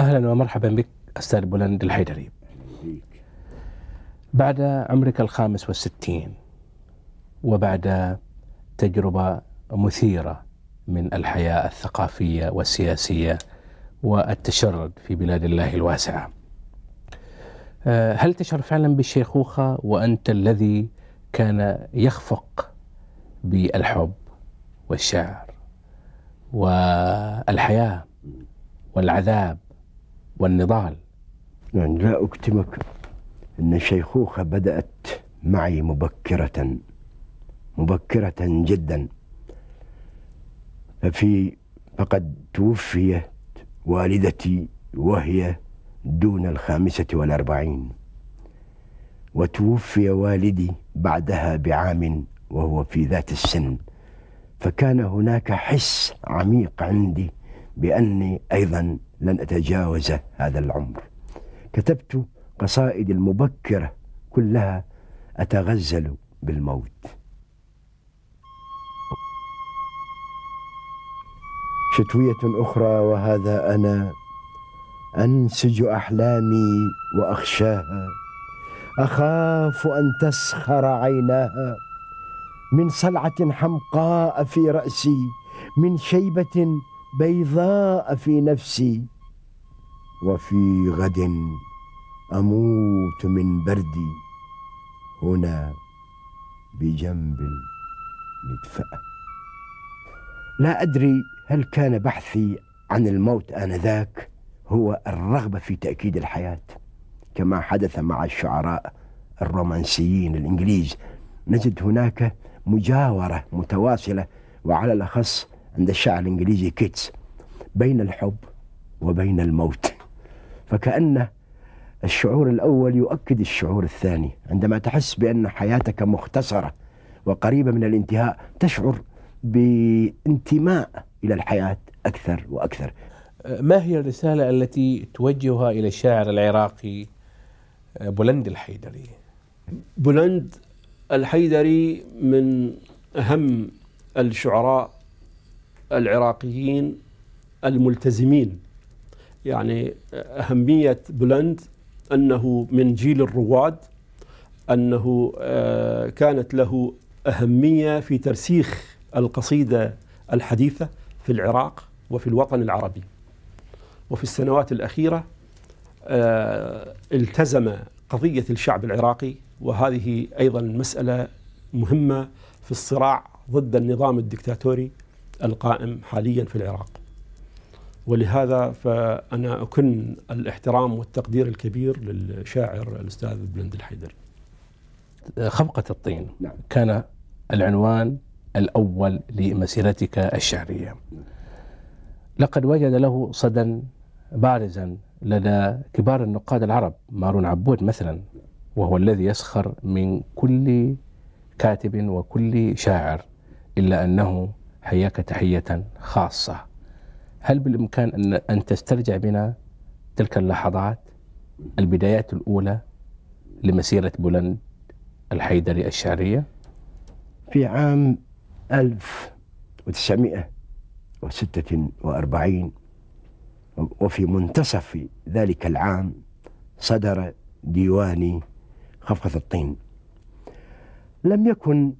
أهلا ومرحبا بك أستاذ بولند الحيدري. بعد عمرك الخامس والستين وبعد تجربة مثيرة من الحياة الثقافية والسياسية والتشرد في بلاد الله الواسعة آه، هل تشعر فعلا بالشيخوخة وأنت الذي كان يخفق بالحب والشعر والحياة والعذاب والنضال. يعني لا أكتمك أن الشيخوخة بدأت معي مبكرة مبكرة جدا. ففي فقد توفيت والدتي وهي دون الخامسة والأربعين. وتوفي والدي بعدها بعام وهو في ذات السن. فكان هناك حس عميق عندي. بأني أيضا لن أتجاوز هذا العمر. كتبت قصائدي المبكرة كلها أتغزل بالموت. شتوية أخرى وهذا أنا أنسج أحلامي وأخشاها. أخاف أن تسخر عيناها. من صلعة حمقاء في رأسي من شيبة بيضاء في نفسي وفي غد أموت من بردي هنا بجنب المدفأة لا أدري هل كان بحثي عن الموت آنذاك هو الرغبة في تأكيد الحياة كما حدث مع الشعراء الرومانسيين الإنجليز. نجد هناك مجاورة متواصلة وعلى الأخص عند الشاعر الإنجليزي كيتس بين الحب وبين الموت. فكأن الشعور الأول يؤكد الشعور الثاني عندما تحس بأن حياتك مختصرة وقريبة من الانتهاء تشعر بانتماء إلى الحياة أكثر وأكثر. ما هي الرسالة التي توجهها إلى الشاعر العراقي بلند الحيدري؟ بلند الحيدري من أهم الشعراء العراقيين الملتزمين. يعني أهمية بلند أنه من جيل الرواد أنه آه، كانت له أهمية في ترسيخ القصيدة الحديثة في العراق وفي الوطن العربي. وفي السنوات الأخيرة آه، التزم قضية الشعب العراقي وهذه أيضا مسألة مهمة في الصراع ضد النظام الدكتاتوري القائم حاليا في العراق. ولهذا فأنا أكن الاحترام والتقدير الكبير للشاعر الأستاذ بلند الحيدر. خفقة الطين نعم. كان العنوان الأول لمسيرتك الشعرية. لقد وجد له صدى بارزا لدى كبار النقاد العرب مارون عبود مثلا وهو الذي يسخر من كل كاتب وكل شاعر إلا أنه حياك تحية خاصة. هل بالإمكان أن أن تسترجع بنا تلك اللحظات؟ البدايات الأولى لمسيرة بلند الحيدري الشعرية؟ في عام 1946 وفي منتصف ذلك العام صدر ديواني خفقة الطين. لم يكن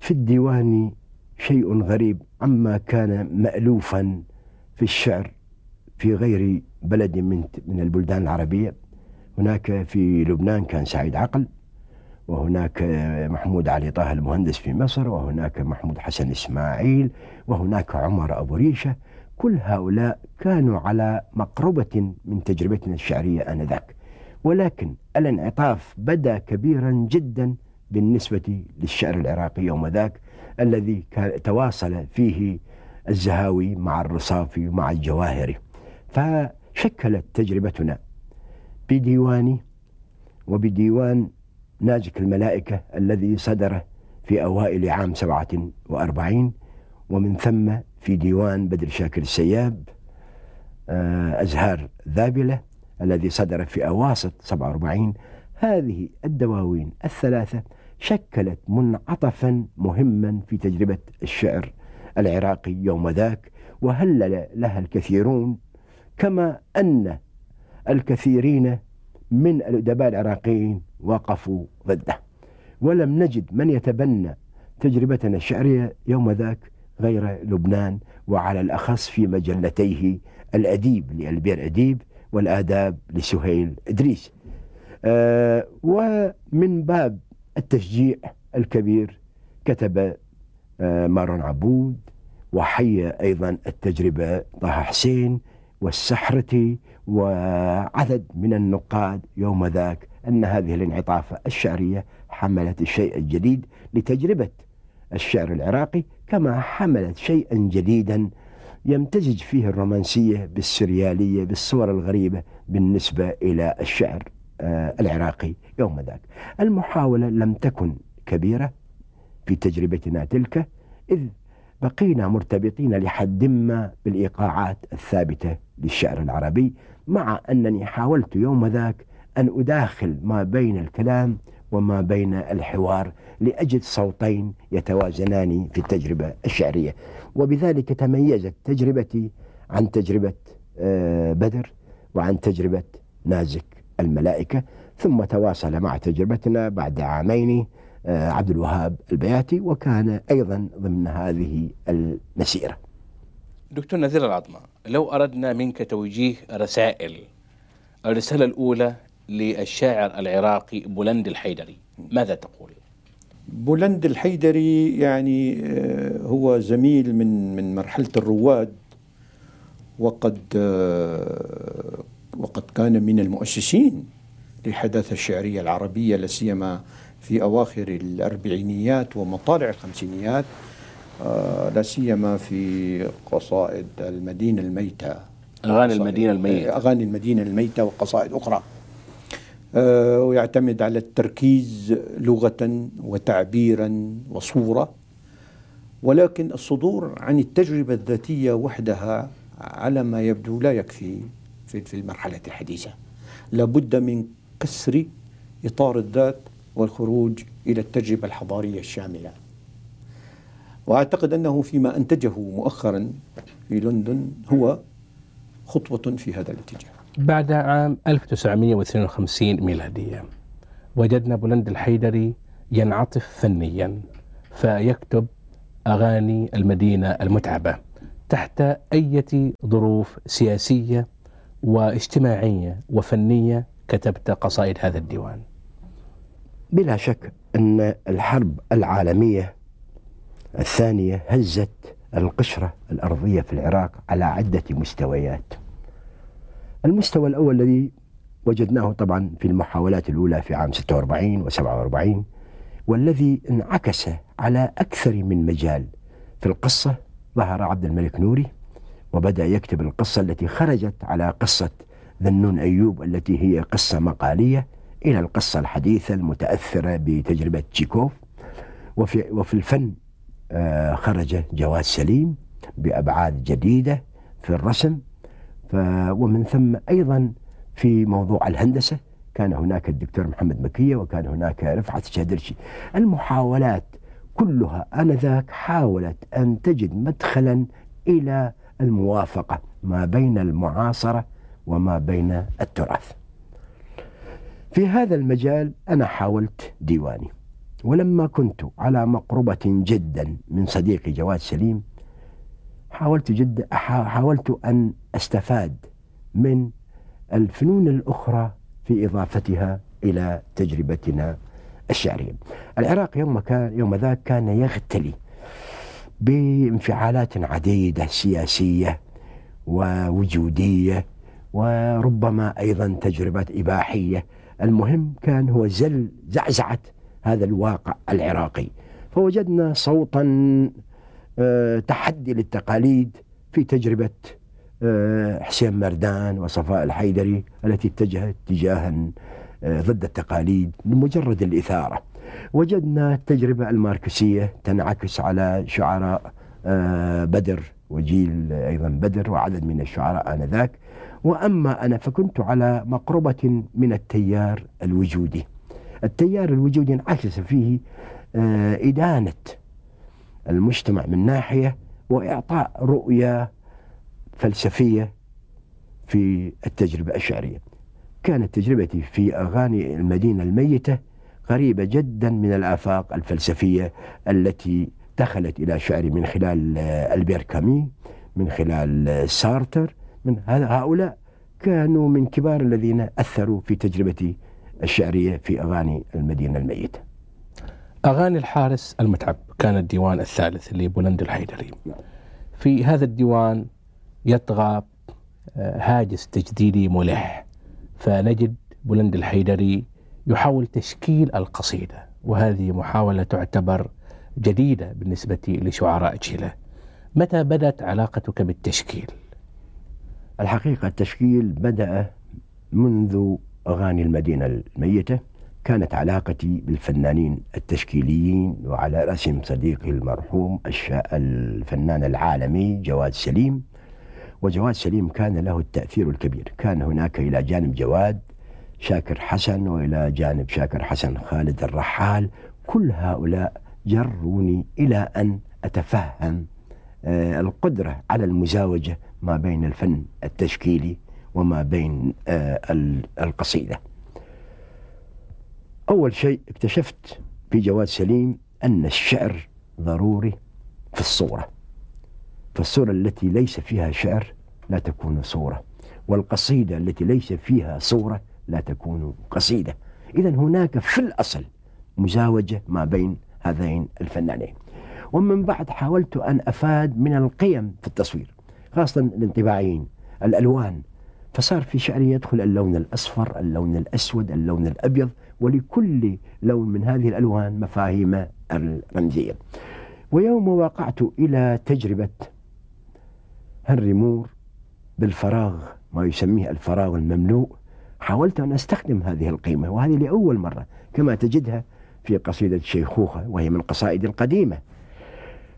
في الديوان شيء غريب عما كان مألوفا في الشعر في غير بلد من من البلدان العربية. هناك في لبنان كان سعيد عقل وهناك محمود علي طه المهندس في مصر وهناك محمود حسن إسماعيل وهناك عمر أبو ريشة. كل هؤلاء كانوا على مقربة من تجربتنا الشعرية آنذاك. ولكن الانعطاف بدا كبيرا جدا بالنسبة للشعر العراقي يوم ذاك. الذي تواصل فيه الزهاوي مع الرصافي ومع الجواهري. فشكلت تجربتنا. بديواني وبديوان ناجك الملائكة الذي صدر في أوائل عام 47 ومن ثم في ديوان بدر شاكر السياب آه، أزهار ذابلة الذي صدر في أواسط 47 هذه الدواوين الثلاثة شكلت منعطفا مهما في تجربة الشعر العراقي يوم ذاك وهلل لها الكثيرون كما أن الكثيرين من الأدباء العراقيين وقفوا ضده. ولم نجد من يتبنى تجربتنا الشعرية يوم ذاك غير لبنان وعلى الأخص في مجلتيه الأديب لألبير أديب والآداب لسهيل إدريس. آه ومن باب التشجيع الكبير كتب آه مارون عبود وحي أيضا التجربة طه حسين والسحرتي وعدد من النقاد يوم ذاك أن هذه الانعطافة الشعرية حملت الشيء الجديد لتجربة الشعر العراقي كما حملت شيئا جديدا يمتزج فيه الرومانسية بالسريالية بالصور الغريبة بالنسبة إلى الشعر. العراقي يوم ذاك. المحاولة لم تكن كبيرة في تجربتنا تلك إذ بقينا مرتبطين لحد ما بالإيقاعات الثابتة للشعر العربي مع أنني حاولت يوم ذاك أن أداخل ما بين الكلام وما بين الحوار لأجد صوتين يتوازنان في التجربة الشعرية. وبذلك تميزت تجربتي عن تجربة آه، بدر وعن تجربة نازك. الملائكة ثم تواصل مع تجربتنا بعد عامين آه، عبد الوهاب البياتي وكان أيضا ضمن هذه المسيرة دكتور نذير العظمة لو أردنا منك توجيه رسائل الرسالة الأولى للشاعر العراقي بولند الحيدري ماذا تقول؟ بولند الحيدري يعني آه، هو زميل من من مرحلة الرواد وقد آه، وقد كان من المؤسسين للحداثة الشعرية العربية لا سيما في أواخر الأربعينيات ومطالع الخمسينيات آه، لا سيما في قصائد المدينة الميتة. أغاني المدينة الميتة. أغاني المدينة الميتة وقصائد أخرى. آه، ويعتمد على التركيز لغة وتعبيرا وصورة. ولكن الصدور عن التجربة الذاتية وحدها على ما يبدو لا يكفي. في المرحلة الحديثة. لابد من كسر إطار الذات والخروج إلى التجربة الحضارية الشاملة. وأعتقد أنه فيما أنتجه مؤخرا في لندن هو خطوة في هذا الاتجاه. بعد عام 1952 ميلادية وجدنا بولند الحيدري ينعطف فنيا فيكتب أغاني المدينة المتعبة تحت أية ظروف سياسية واجتماعية وفنية كتبت قصائد هذا الديوان. بلا شك أن الحرب العالمية الثانية هزت القشرة الأرضية في العراق على عدة مستويات. المستوى الأول الذي وجدناه طبعا في المحاولات الأولى في عام 46 و 47 والذي انعكس على أكثر من مجال. في القصة ظهر عبد الملك نوري وبدأ يكتب القصة التي خرجت على قصة ذنون أيوب التي هي قصة مقالية إلى القصة الحديثة المتأثرة بتجربة تشيكوف. وفي, وفي الفن آه، خرج جواد سليم بأبعاد جديدة في الرسم. ومن ثم أيضا في موضوع الهندسة كان هناك الدكتور محمد مكية وكان هناك رفعت الشادرشي المحاولات كلها آنذاك حاولت أن تجد مدخلا إلى الموافقة ما بين المعاصرة وما بين التراث. في هذا المجال أنا حاولت ديواني ولما كنت على مقربة جدا من صديقي جواد سليم حاولت جدا حاولت أن أستفاد من الفنون الأخرى في إضافتها إلى تجربتنا الشعرية. العراق يوم كان يوم ذاك كان يغتلي بانفعالات عديدة سياسية ووجودية وربما أيضا تجربات إباحية. المهم كان هو زل زعزعة هذا الواقع العراقي. فوجدنا صوتا آه، تحدي للتقاليد في تجربة آه، حسين مردان وصفاء الحيدري التي اتجهت اتجاها آه، ضد التقاليد لمجرد الإثارة. وجدنا التجربة الماركسية تنعكس على شعراء بدر وجيل أيضا بدر وعدد من الشعراء آنذاك. وأما أنا فكنت على مقربة من التيار الوجودي. التيار الوجودي انعكس فيه إدانة المجتمع من ناحية وإعطاء رؤية فلسفية في التجربة الشعرية. كانت تجربتي في أغاني المدينة الميتة قريبة جدا من الآفاق الفلسفية التي دخلت إلى شعري من خلال ألبير كامي من خلال سارتر من هؤلاء كانوا من كبار الذين أثروا في تجربتي الشعرية في أغاني المدينة الميتة. أغاني الحارس المتعب كان الديوان الثالث لبولند الحيدري. في هذا الديوان يطغى آه، هاجس تجديدي ملح. فنجد بولند الحيدري يحاول تشكيل القصيدة وهذه محاولة تعتبر جديدة بالنسبة لشعراء تشيلة. متى بدأت علاقتك بالتشكيل؟ الحقيقة التشكيل بدأ منذ أغاني المدينة الميتة. كانت علاقتي بالفنانين التشكيليين وعلى رأسهم صديقي المرحوم الفنان العالمي جواد سليم. وجواد سليم كان له التأثير الكبير. كان هناك إلى جانب جواد شاكر حسن وإلى جانب شاكر حسن خالد الرحال. كل هؤلاء جروني إلى أن أتفهم آه، القدرة على المزاوجة ما بين الفن التشكيلي وما بين آه، القصيدة. أول شيء اكتشفت في جواد سليم أن الشعر ضروري في الصورة. فالصورة التي ليس فيها شعر لا تكون صورة والقصيدة التي ليس فيها صورة لا تكون قصيدة. إذا هناك في الأصل مزاوجة ما بين هذين الفنانين. ومن بعد حاولت أن أفاد من القيم في التصوير خاصة الانطباعيين الألوان. فصار في شعري يدخل اللون الأصفر اللون الأسود اللون الأبيض ولكل لون من هذه الألوان مفاهيم الرمزية. ويوم وقعت إلى تجربة هنري مور بالفراغ ما يسميه الفراغ المملوء. حاولت أن أستخدم هذه القيمة وهذه لأول مرة كما تجدها في قصيدة شيخوخة وهي من القصائد القديمة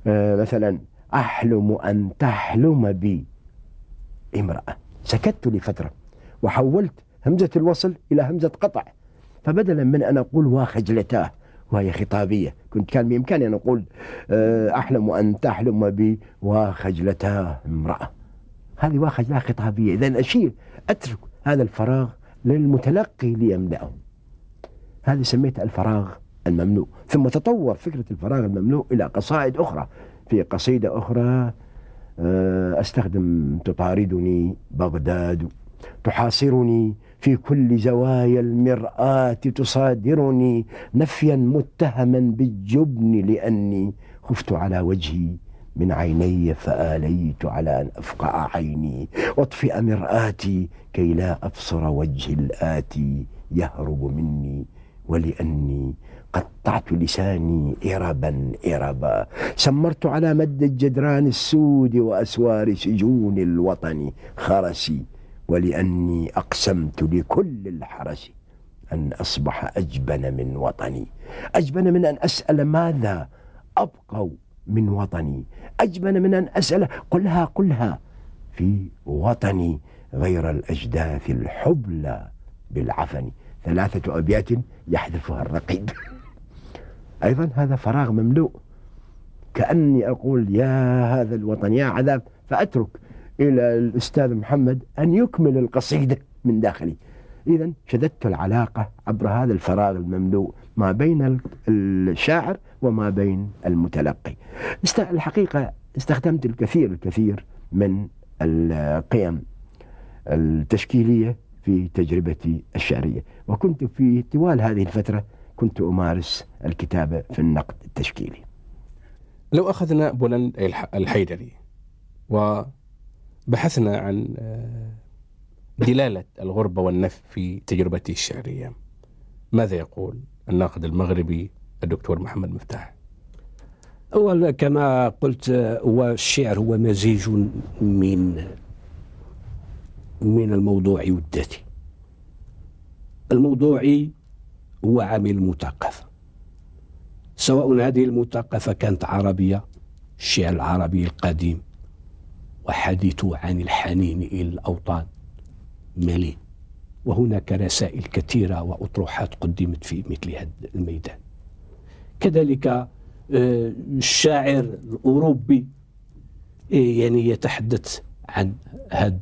آه مثلا أحلم أن تحلم بي. امرأة سكت لفترة وحولت همزة الوصل إلى همزة قطع فبدلا من أن أقول وخجلتاه وهي خطابية. كنت كان بإمكاني أن أقول آه، أحلم أن تحلم بي. وخجلتاه امرأة. هذه وخجلة خطابية. إذا أشير أترك هذا الفراغ للمتلقي ليملأه. هذه سميتها الفراغ المملوء ثم تطور فكرة الفراغ المملوء إلى قصائد أخرى. في قصيدة أخرى آه، أستخدم تطاردني بغداد. تحاصرني في كل زوايا المرآة. تصادرني نفيا متهما بالجبن لأني خفت على وجهي. من عيني فآليت على أن أفقع عيني. واطفئ مرآتي كي لا أبصر وجه الآتي يهرب مني ولأني قطعت لساني إربا إربا. سمرت على مد الجدران السود وأسوار سجون الوطن خرسي ولأني أقسمت لكل الحرس أن أصبح أجبن من وطني. أجبن من أن أسأل ماذا أبقوا من وطني. أجبن من أن أسأل قلها قلها في وطني غير الأجداث الحبلى بالعفن. ثلاثة أبيات يحذفها الرقيب. أيضا هذا فراغ مملوء. كأني أقول يا هذا الوطن يا عذاب فأترك إلى الأستاذ محمد أن يكمل القصيدة من داخلي. إذا شددت العلاقة عبر هذا الفراغ المملوء ما بين الشاعر وما بين المتلقي. الحقيقة استخدمت الكثير الكثير من القيم التشكيلية في تجربتي الشعرية. وكنت في طوال هذه الفترة كنت أمارس الكتابة في النقد التشكيلي. لو أخذنا بولند الحيدري وبحثنا عن آه، دلالة الغربة والنف في تجربته الشعرية. ماذا يقول الناقد المغربي الدكتور محمد مفتاح؟ أولا كما قلت هو الشعر هو مزيج من من الموضوعي والذاتي الموضوعي هو عامل المثقفة سواء هذه المثقفة كانت عربية الشعر العربي القديم وحديثه عن الحنين إلى الأوطان. مليء وهناك رسائل كثيرة وأطروحات قدمت في مثل هذا الميدان. كذلك آه، الشاعر الأوروبي آه، يعني يتحدث عن هذا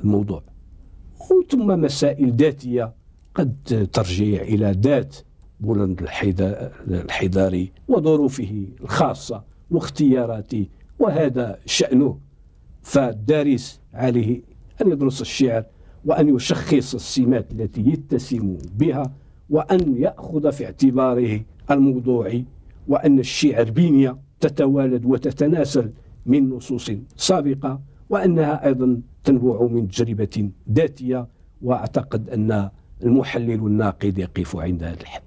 الموضوع. ثم مسائل ذاتية قد ترجع إلى ذات بولند الحيداري وظروفه الخاصة واختياراته وهذا شأنه. فالدارس عليه أن يدرس الشعر وأن يشخص السمات التي يتسم بها وأن يأخذ في اعتباره الموضوع وأن الشعر بنية تتوالد وتتناسل من نصوص سابقة وأنها أيضا تنبع من تجربة ذاتية وأعتقد أن المحلل الناقد يقف عند هذا الحد.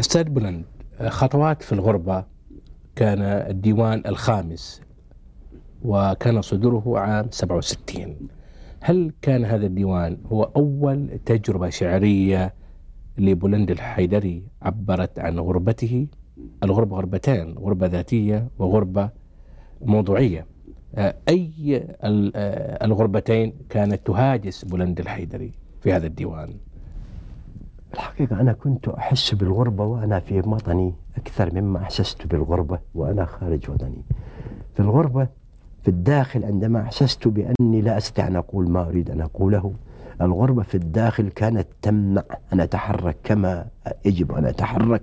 أستاذ بلند خطوات في الغربة كان الديوان الخامس وكان صدوره عام 67 هل كان هذا الديوان هو أول تجربة شعرية لبولند الحيدري عبرت عن غربته؟ الغربة غربتان غربة ذاتية وغربة موضوعية. آه، أي آه، الغربتين كانت تهاجس بولند الحيدري في هذا الديوان؟ الحقيقة أنا كنت أحس بالغربة وأنا في وطني أكثر مما أحسست بالغربة وأنا خارج وطني. في الغربة في الداخل عندما أحسست بأني لا أستطيع أن أقول ما أريد أن أقوله الغربة في الداخل كانت تمنع أن أتحرك كما يجب أن أتحرك.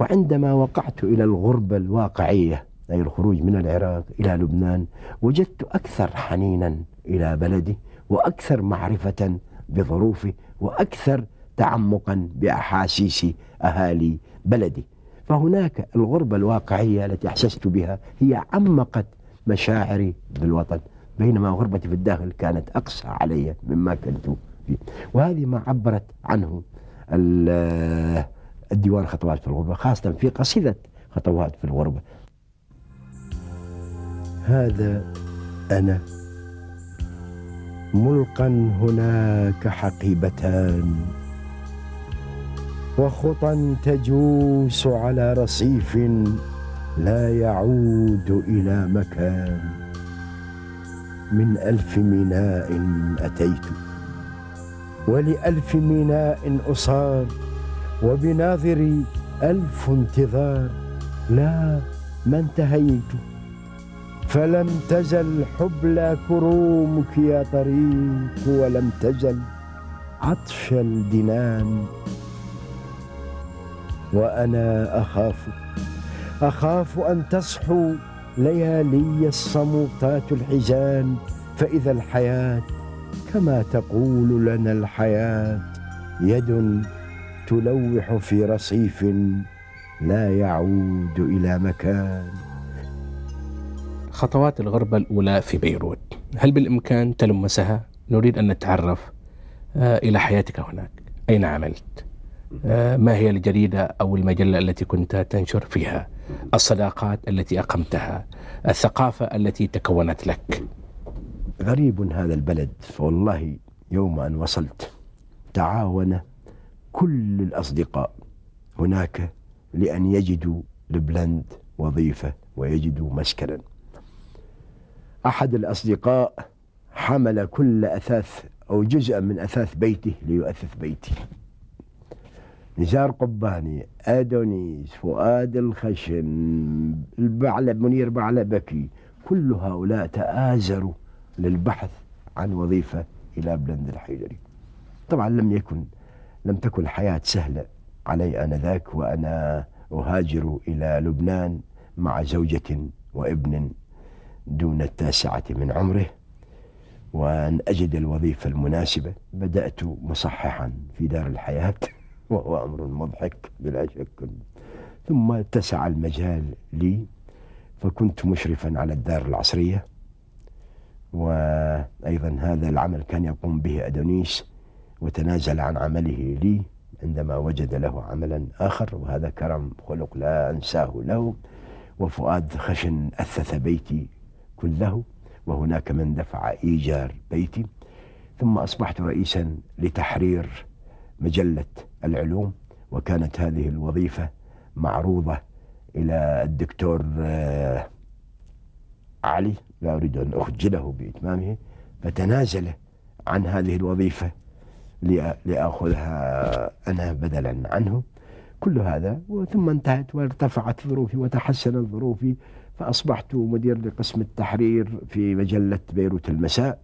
وعندما وقعت إلى الغربة الواقعية أي الخروج من العراق إلى لبنان وجدت أكثر حنينا إلى بلدي وأكثر معرفة بظروفي وأكثر تعمقا بأحاسيس أهالي بلدي. فهناك الغربة الواقعية التي أحسست بها هي عمقت مشاعري بالوطن بينما غربتي في الداخل كانت أقسى علي مما كنت فيه. وهذه ما عبرت عنه الديوان خطوات في الغربة خاصة في قصيدة خطوات في الغربة. هذا أنا. ملقا هناك حقيبتان. وخطى تجوس على رصيف لا يعود إلى مكان من ألف ميناء أتيت ولألف ميناء أصار وبناظري ألف انتظار لا ما انتهيت فلم تزل حبلى كرومك يا طريق ولم تزل عطش الدنان وأنا أخاف أخاف أن تصحو ليالي الصموطات الحزان فإذا الحياة كما تقول لنا الحياة يد تلوح في رصيف لا يعود إلى مكان خطوات الغربة الأولى في بيروت هل بالإمكان تلمسها؟ نريد أن نتعرف آه، إلى حياتك هناك أين عملت؟ آه، ما هي الجريدة أو المجلة التي كنت تنشر فيها؟ الصداقات التي أقمتها؟ الثقافة التي تكونت لك؟ غريب هذا البلد فوالله يوم أن وصلت تعاون كل الأصدقاء. هناك لأن يجدوا لبلند وظيفة ويجدوا مسكنا. أحد الأصدقاء حمل كل أثاث أو جزءا من أثاث بيته ليؤثث بيتي نزار قباني أدونيس فؤاد الخشن البعلب منير بعلبكي كل هؤلاء تآزروا للبحث عن وظيفة إلى بلند الحيدري طبعا لم يكن لم تكن الحياة سهلة علي آنذاك وأنا أهاجر إلى لبنان مع زوجة وابن دون التاسعة من عمره وأن أجد الوظيفة المناسبة. بدأت مصححا في دار الحياة. وهو أمر مضحك بلا شك. ثم اتسع المجال لي فكنت مشرفا على الدار العصرية وأيضا هذا العمل كان يقوم به أدونيس وتنازل عن عمله لي عندما وجد له عملا آخر وهذا كرم خلق لا أنساه له وفؤاد خشن أثث بيتي كله وهناك من دفع إيجار بيتي ثم أصبحت رئيسا لتحرير مجلة العلوم وكانت هذه الوظيفة معروضة إلى الدكتور آه، علي. لا أريد أن أخجله بإتمامه. فتنازل عن هذه الوظيفة لأخذها أنا بدلا عنه. كل هذا ثم انتهت وارتفعت ظروفي وتحسنت ظروفي. فأصبحت مدير لقسم التحرير في مجلة بيروت المساء.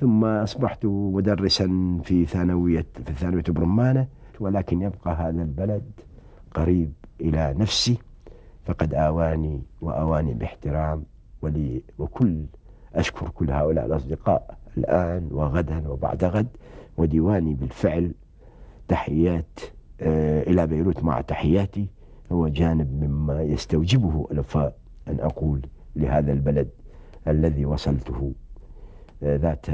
ثم أصبحت مدرسا في ثانوية في ثانوية برمانة. ولكن يبقى هذا البلد قريب إلى نفسي فقد آواني وأواني باحترام ولي وكل أشكر كل هؤلاء الأصدقاء الآن وغدا وبعد غد وديواني بالفعل تحيات آه، إلى بيروت مع تحياتي هو جانب مما يستوجبه الوفاء أن أقول لهذا البلد الذي وصلته آه، ذات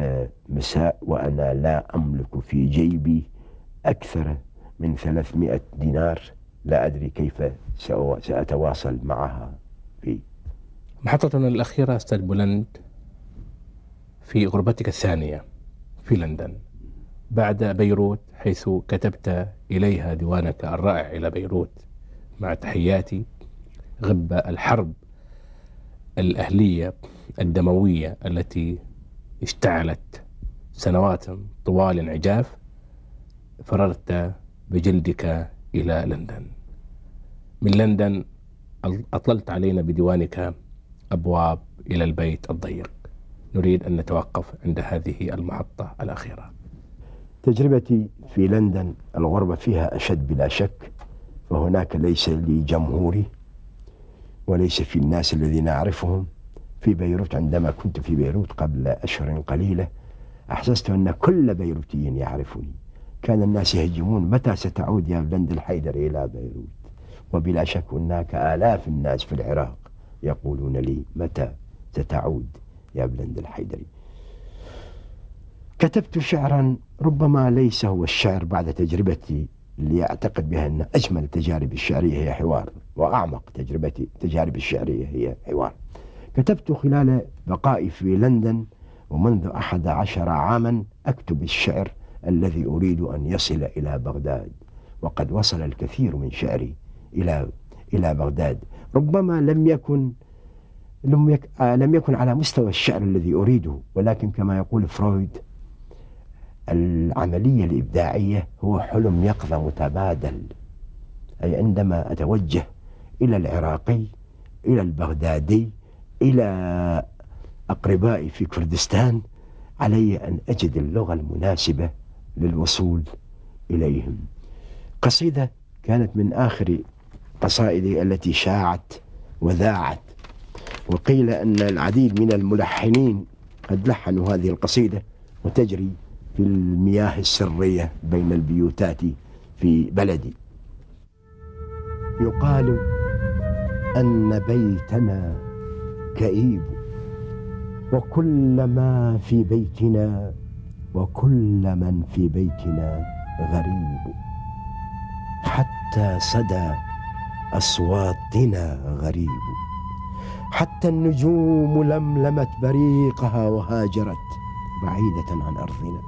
مساء وأنا لا أملك في جيبي أكثر من 300 دينار. لا أدري كيف سأتواصل معها في محطتنا الأخيرة أستاذ بولند في غربتك الثانية في لندن. بعد بيروت حيث كتبت إليها ديوانك الرائع إلى بيروت. مع تحياتي غب الحرب الأهلية الدموية التي اشتعلت سنوات طوال انعجاف فررت بجلدك إلى لندن. من لندن أطللت علينا بديوانك أبواب إلى البيت الضيق. نريد أن نتوقف عند هذه المحطة الأخيرة. تجربتي في لندن الغربة فيها أشد بلا شك فهناك ليس لي جمهوري وليس في الناس الذين أعرفهم. في بيروت عندما كنت في بيروت قبل أشهر قليلة أحسست أن كل بيروتي يعرفني. كان الناس يهجمون متى ستعود يا بلند الحيدر إلى بيروت؟ وبلا شك هناك آلاف الناس في العراق يقولون لي متى ستعود يا بلند الحيدري كتبت شعرا ربما ليس هو الشعر بعد تجربتي اللي أعتقد بها أن أجمل تجارب الشعرية هي حوار وأعمق تجربتي تجارب الشعرية هي حوار. كتبت خلال بقائي في لندن ومنذ أحد عشر عاما أكتب الشعر الذي أريد أن يصل إلى بغداد. وقد وصل الكثير من شعري إلى إلى بغداد. ربما لم يكن لم, يك آه لم يكن على مستوى الشعر الذي أريده. ولكن كما يقول فرويد العملية الإبداعية هو حلم يقظة متبادل. أي عندما أتوجه إلى العراقي إلى البغدادي إلى أقربائي في كردستان علي أن أجد اللغة المناسبة للوصول إليهم. قصيدة كانت من آخر قصائدي التي شاعت وذاعت. وقيل أن العديد من الملحنين قد لحنوا هذه القصيدة وتجري في المياه السرية بين البيوتات في بلدي. يقال أن بيتنا كئيب وكل ما في بيتنا وكل من في بيتنا غريب. حتى صدى أصواتنا غريب. حتى النجوم لملمت بريقها وهاجرت بعيدة عن أرضنا.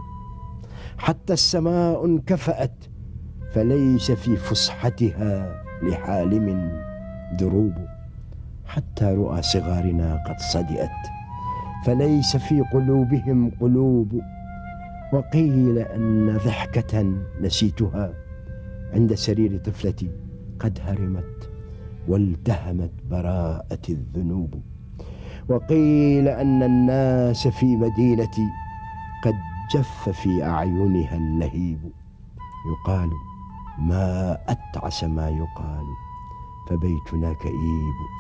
حتى السماء انكفأت فليس في فسحتها لحالم دروب. حتى رؤى صغارنا قد صدئت فليس في قلوبهم قلوب. وقيل أن ضحكة نسيتها عند سرير طفلتي قد هرمت والتهمت براءة الذنوب. وقيل أن الناس في مدينتي قد جف في أعينها اللهيب. يقال ما أتعس ما يقال فبيتنا كئيب.